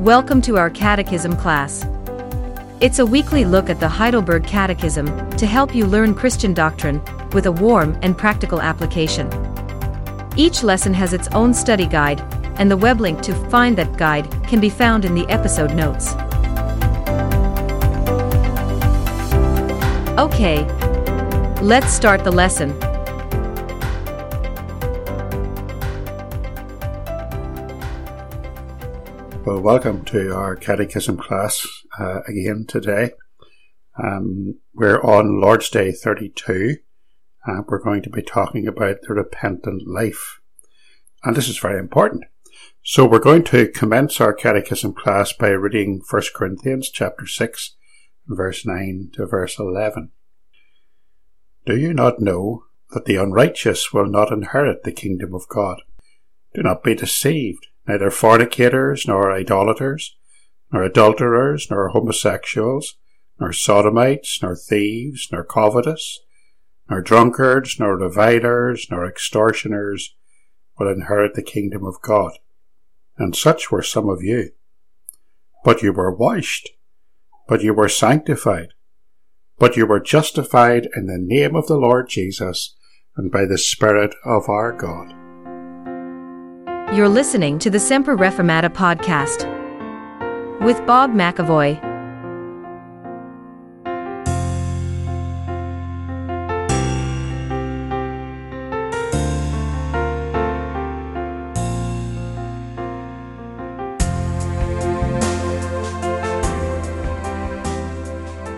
Welcome to our Catechism class. It's a weekly look at the Heidelberg Catechism to help you learn Christian doctrine with a warm and practical application. Each lesson has its own study guide, and the web link to find that guide can be found in the episode notes. Okay, let's start the lesson. Well, welcome to our catechism class uh, again today. Um, we're on Lord's Day 32. and we're going to be talking about the repentant life. And this is very important. So we're going to commence our catechism class by reading 1 Corinthians chapter 6, verse 9 to verse 11. Do you not know that the unrighteous will not inherit the kingdom of God? Do not be deceived neither fornicators, nor idolaters, nor adulterers, nor homosexuals, nor sodomites, nor thieves, nor covetous, nor drunkards, nor revilers, nor extortioners will inherit the kingdom of God. And such were some of you. But you were washed, but you were sanctified, but you were justified in the name of the Lord Jesus and by the Spirit of our God. You're listening to the Semper Reformata podcast with Bob McAvoy.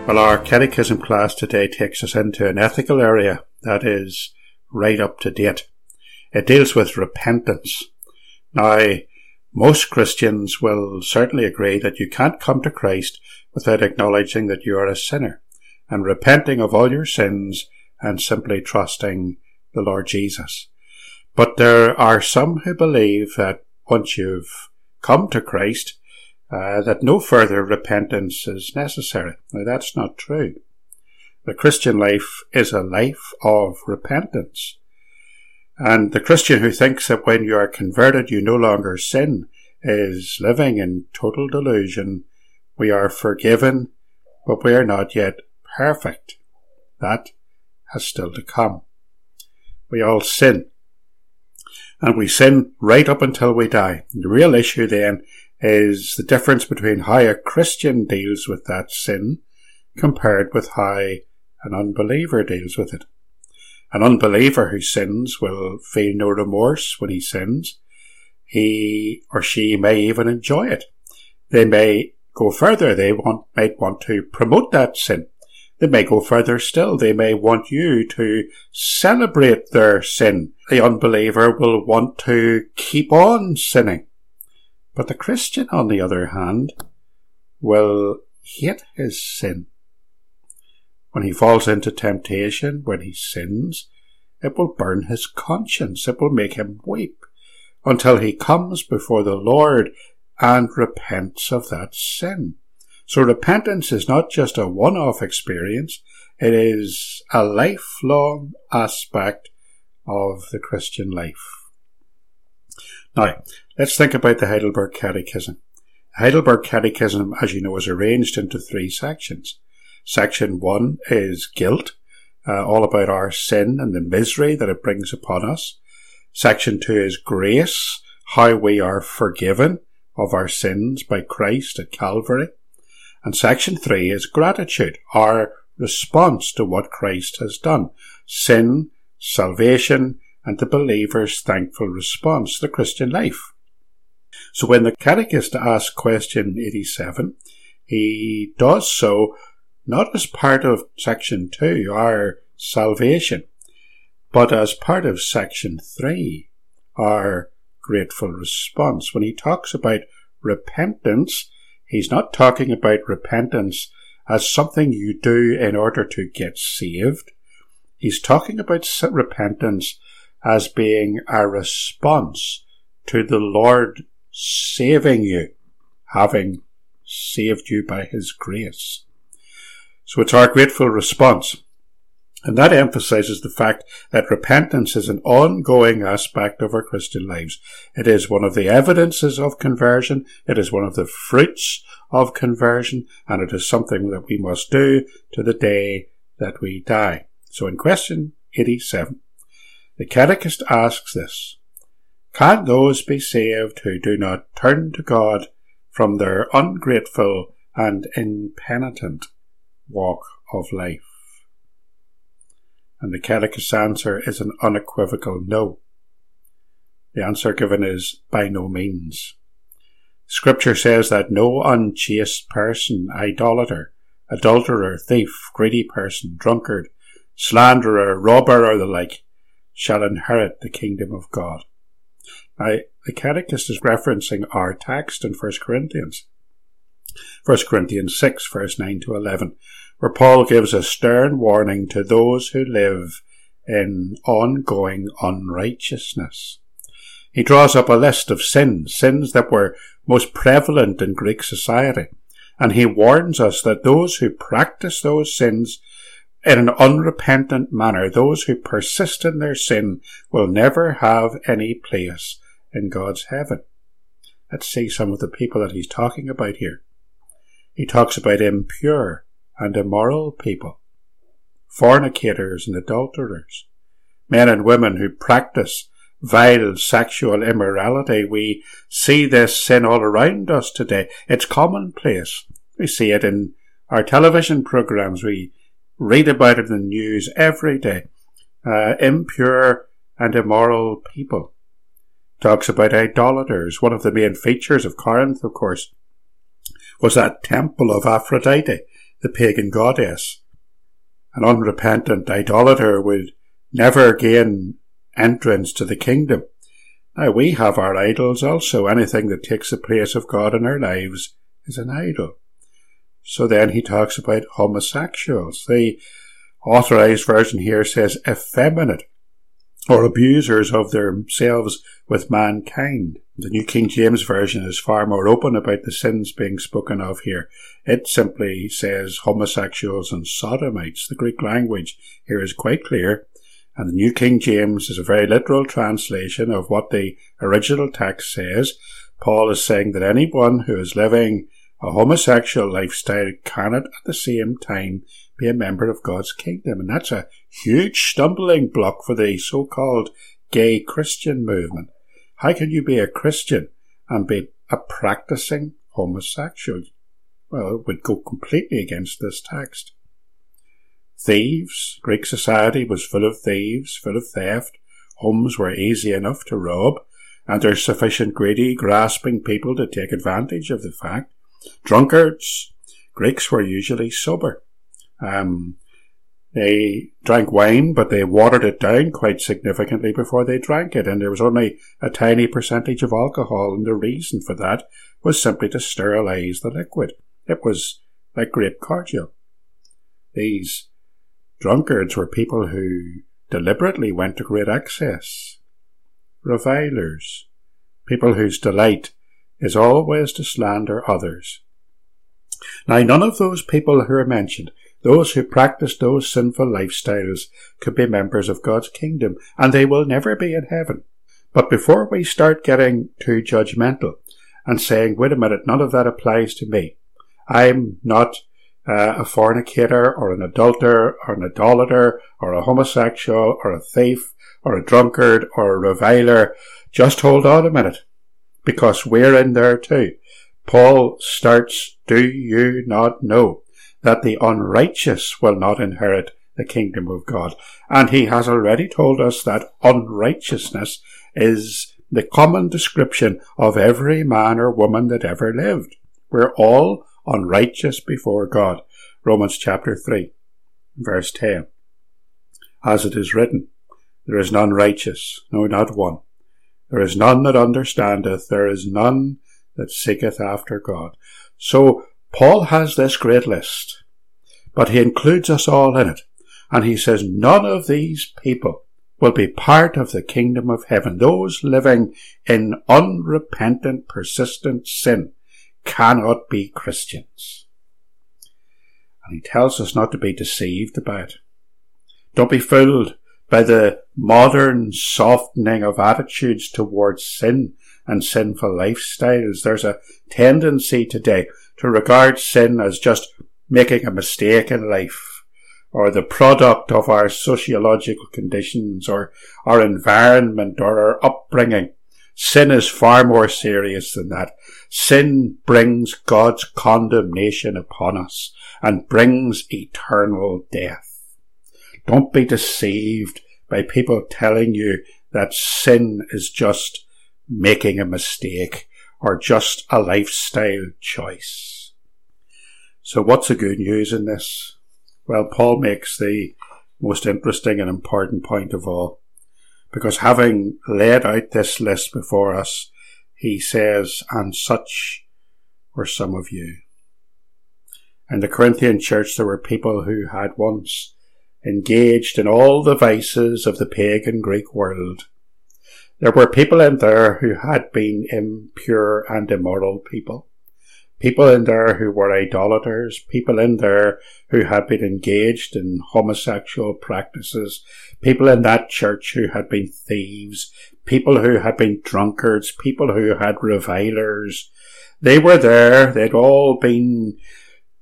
Well, our catechism class today takes us into an ethical area that is right up to date. It deals with repentance. Now, most Christians will certainly agree that you can't come to Christ without acknowledging that you are a sinner and repenting of all your sins and simply trusting the Lord Jesus. But there are some who believe that once you've come to Christ, uh, that no further repentance is necessary. Now that's not true. The Christian life is a life of repentance. And the Christian who thinks that when you are converted you no longer sin is living in total delusion. We are forgiven, but we are not yet perfect. That has still to come. We all sin. And we sin right up until we die. The real issue then is the difference between how a Christian deals with that sin compared with how an unbeliever deals with it. An unbeliever who sins will feel no remorse when he sins. He or she may even enjoy it. They may go further. They want, might want to promote that sin. They may go further still. They may want you to celebrate their sin. The unbeliever will want to keep on sinning. But the Christian, on the other hand, will hate his sin when he falls into temptation, when he sins, it will burn his conscience, it will make him weep, until he comes before the Lord and repents of that sin. So repentance is not just a one-off experience, it is a lifelong aspect of the Christian life. Now, let's think about the Heidelberg Catechism. The Heidelberg Catechism, as you know, is arranged into three sections. Section 1 is guilt, uh, all about our sin and the misery that it brings upon us. Section 2 is grace, how we are forgiven of our sins by Christ at Calvary. And section 3 is gratitude, our response to what Christ has done. Sin, salvation, and the believer's thankful response to the Christian life. So when the catechist asks question 87, he does so not as part of section 2, our salvation, but as part of section 3, our grateful response. When he talks about repentance, he's not talking about repentance as something you do in order to get saved. He's talking about repentance as being a response to the Lord saving you, having saved you by his grace. So it's our grateful response. And that emphasizes the fact that repentance is an ongoing aspect of our Christian lives. It is one of the evidences of conversion. It is one of the fruits of conversion. And it is something that we must do to the day that we die. So in question 87, the catechist asks this. Can those be saved who do not turn to God from their ungrateful and impenitent walk of life? And the catechist's answer is an unequivocal no. The answer given is by no means. Scripture says that no unchaste person, idolater, adulterer, thief, greedy person, drunkard, slanderer, robber, or the like, shall inherit the kingdom of God. Now, the catechist is referencing our text in 1 Corinthians. 1 Corinthians 6, verse 9 to 11, where Paul gives a stern warning to those who live in ongoing unrighteousness. He draws up a list of sins, sins that were most prevalent in Greek society, and he warns us that those who practice those sins in an unrepentant manner, those who persist in their sin will never have any place in God's heaven. Let's see some of the people that he's talking about here. He talks about impure, and immoral people, fornicators and adulterers, men and women who practice vile sexual immorality. We see this sin all around us today. It's commonplace. We see it in our television programs. We read about it in the news every day. Uh, impure and immoral people. Talks about idolaters. One of the main features of Corinth, of course, was that temple of Aphrodite the pagan goddess. An unrepentant idolater would never gain entrance to the kingdom. Now we have our idols also. Anything that takes the place of God in our lives is an idol. So then he talks about homosexuals. The authorized version here says effeminate or abusers of themselves with mankind. The New King James Version is far more open about the sins being spoken of here. It simply says homosexuals and sodomites. The Greek language here is quite clear, and the New King James is a very literal translation of what the original text says. Paul is saying that anyone who is living a homosexual lifestyle cannot at the same time be a member of God's kingdom. And that's a huge stumbling block for the so-called gay Christian movement. How can you be a Christian and be a practicing homosexual? Well, it would go completely against this text. Thieves. Greek society was full of thieves, full of theft. Homes were easy enough to rob, and there's sufficient greedy, grasping people to take advantage of the fact. Drunkards. Greeks were usually sober. Um, they drank wine, but they watered it down quite significantly before they drank it, and there was only a tiny percentage of alcohol, and the reason for that was simply to sterilize the liquid. It was like grape cordial. These drunkards were people who deliberately went to great excess. Revilers, people whose delight is always to slander others. Now, none of those people who are mentioned those who practice those sinful lifestyles could be members of God's kingdom, and they will never be in heaven. But before we start getting too judgmental and saying, wait a minute, none of that applies to me. I'm not uh, a fornicator or an adulterer or an idolater or a homosexual or a thief or a drunkard or a reviler. Just hold on a minute because we're in there too. Paul starts, do you not know? that the unrighteous will not inherit the kingdom of God. And he has already told us that unrighteousness is the common description of every man or woman that ever lived. We're all unrighteous before God. Romans chapter 3, verse 10. As it is written, there is none righteous, no, not one. There is none that understandeth, there is none that seeketh after God. So Paul has this great list, but he includes us all in it. And he says none of these people will be part of the kingdom of heaven. Those living in unrepentant, persistent sin cannot be Christians. And he tells us not to be deceived by it. Don't be fooled by the modern softening of attitudes towards sin and sinful lifestyles. There's a tendency today to regard sin as just making a mistake in life or the product of our sociological conditions or our environment or our upbringing. Sin is far more serious than that. Sin brings God's condemnation upon us and brings eternal death. Don't be deceived by people telling you that sin is just making a mistake or just a lifestyle choice. So what's the good news in this? Well, Paul makes the most interesting and important point of all because having laid out this list before us, he says, and such were some of you. In the Corinthian church, there were people who had once engaged in all the vices of the pagan Greek world. There were people in there who had been impure and immoral people. People in there who were idolaters, people in there who had been engaged in homosexual practices, people in that church who had been thieves, people who had been drunkards, people who had revilers. They were there, they'd all been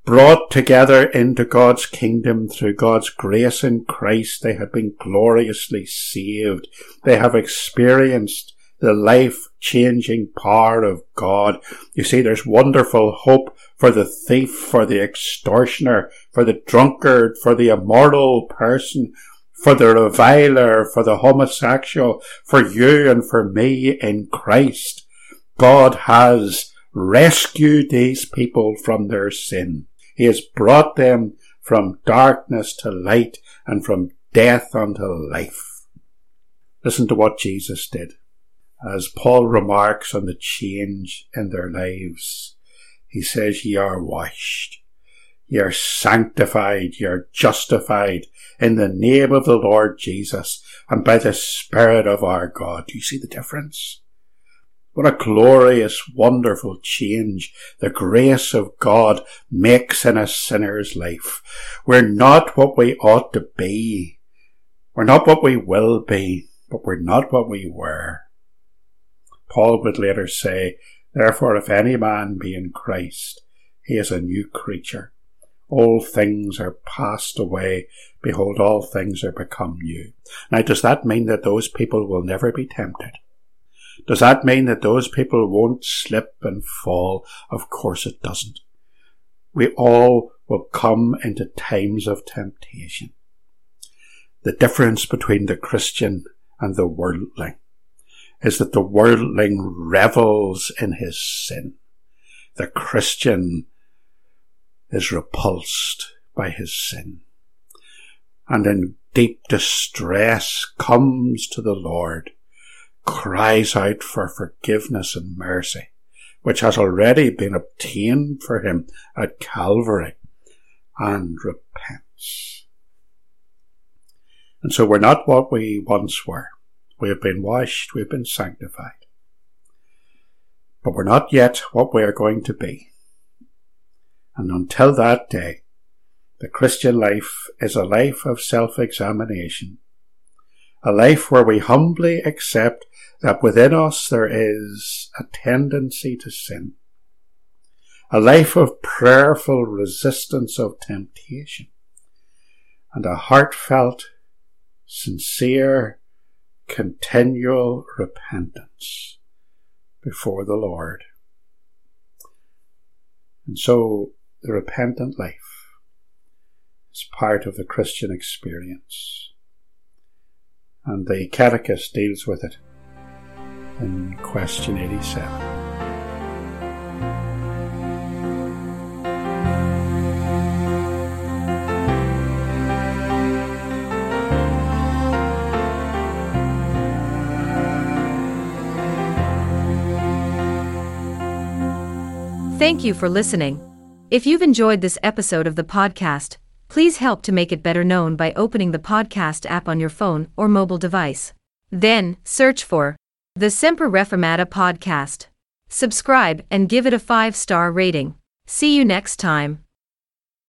brought together into God's kingdom through God's grace in Christ. They have been gloriously saved. They have experienced the life changing power of God. You see, there's wonderful hope for the thief, for the extortioner, for the drunkard, for the immoral person, for the reviler, for the homosexual, for you and for me in Christ. God has rescued these people from their sin. He has brought them from darkness to light and from death unto life. Listen to what Jesus did as Paul remarks on the change in their lives. He says, Ye are washed, ye are sanctified, ye are justified in the name of the Lord Jesus and by the Spirit of our God. Do you see the difference? What a glorious, wonderful change the grace of God makes in a sinner's life. We're not what we ought to be. We're not what we will be, but we're not what we were. Paul would later say, Therefore, if any man be in Christ, he is a new creature. All things are passed away. Behold, all things are become new. Now, does that mean that those people will never be tempted? Does that mean that those people won't slip and fall? Of course it doesn't. We all will come into times of temptation. The difference between the Christian and the worldling is that the worldling revels in his sin. The Christian is repulsed by his sin and in deep distress comes to the Lord, cries out for forgiveness and mercy, which has already been obtained for him at Calvary, and repents. And so we're not what we once were. We have been washed, we have been sanctified. But we're not yet what we are going to be. And until that day, the Christian life is a life of self-examination, a life where we humbly accept that within us there is a tendency to sin, a life of prayerful resistance of temptation, and a heartfelt, sincere continual repentance before the Lord. And so the repentant life is part of the Christian experience. And the Catechist deals with it in question 87. Thank you for listening. If you've enjoyed this episode of the podcast, please help to make it better known by opening the podcast app on your phone or mobile device. Then, search for the Semper Reformata podcast. Subscribe and give it a 5 star rating. See you next time.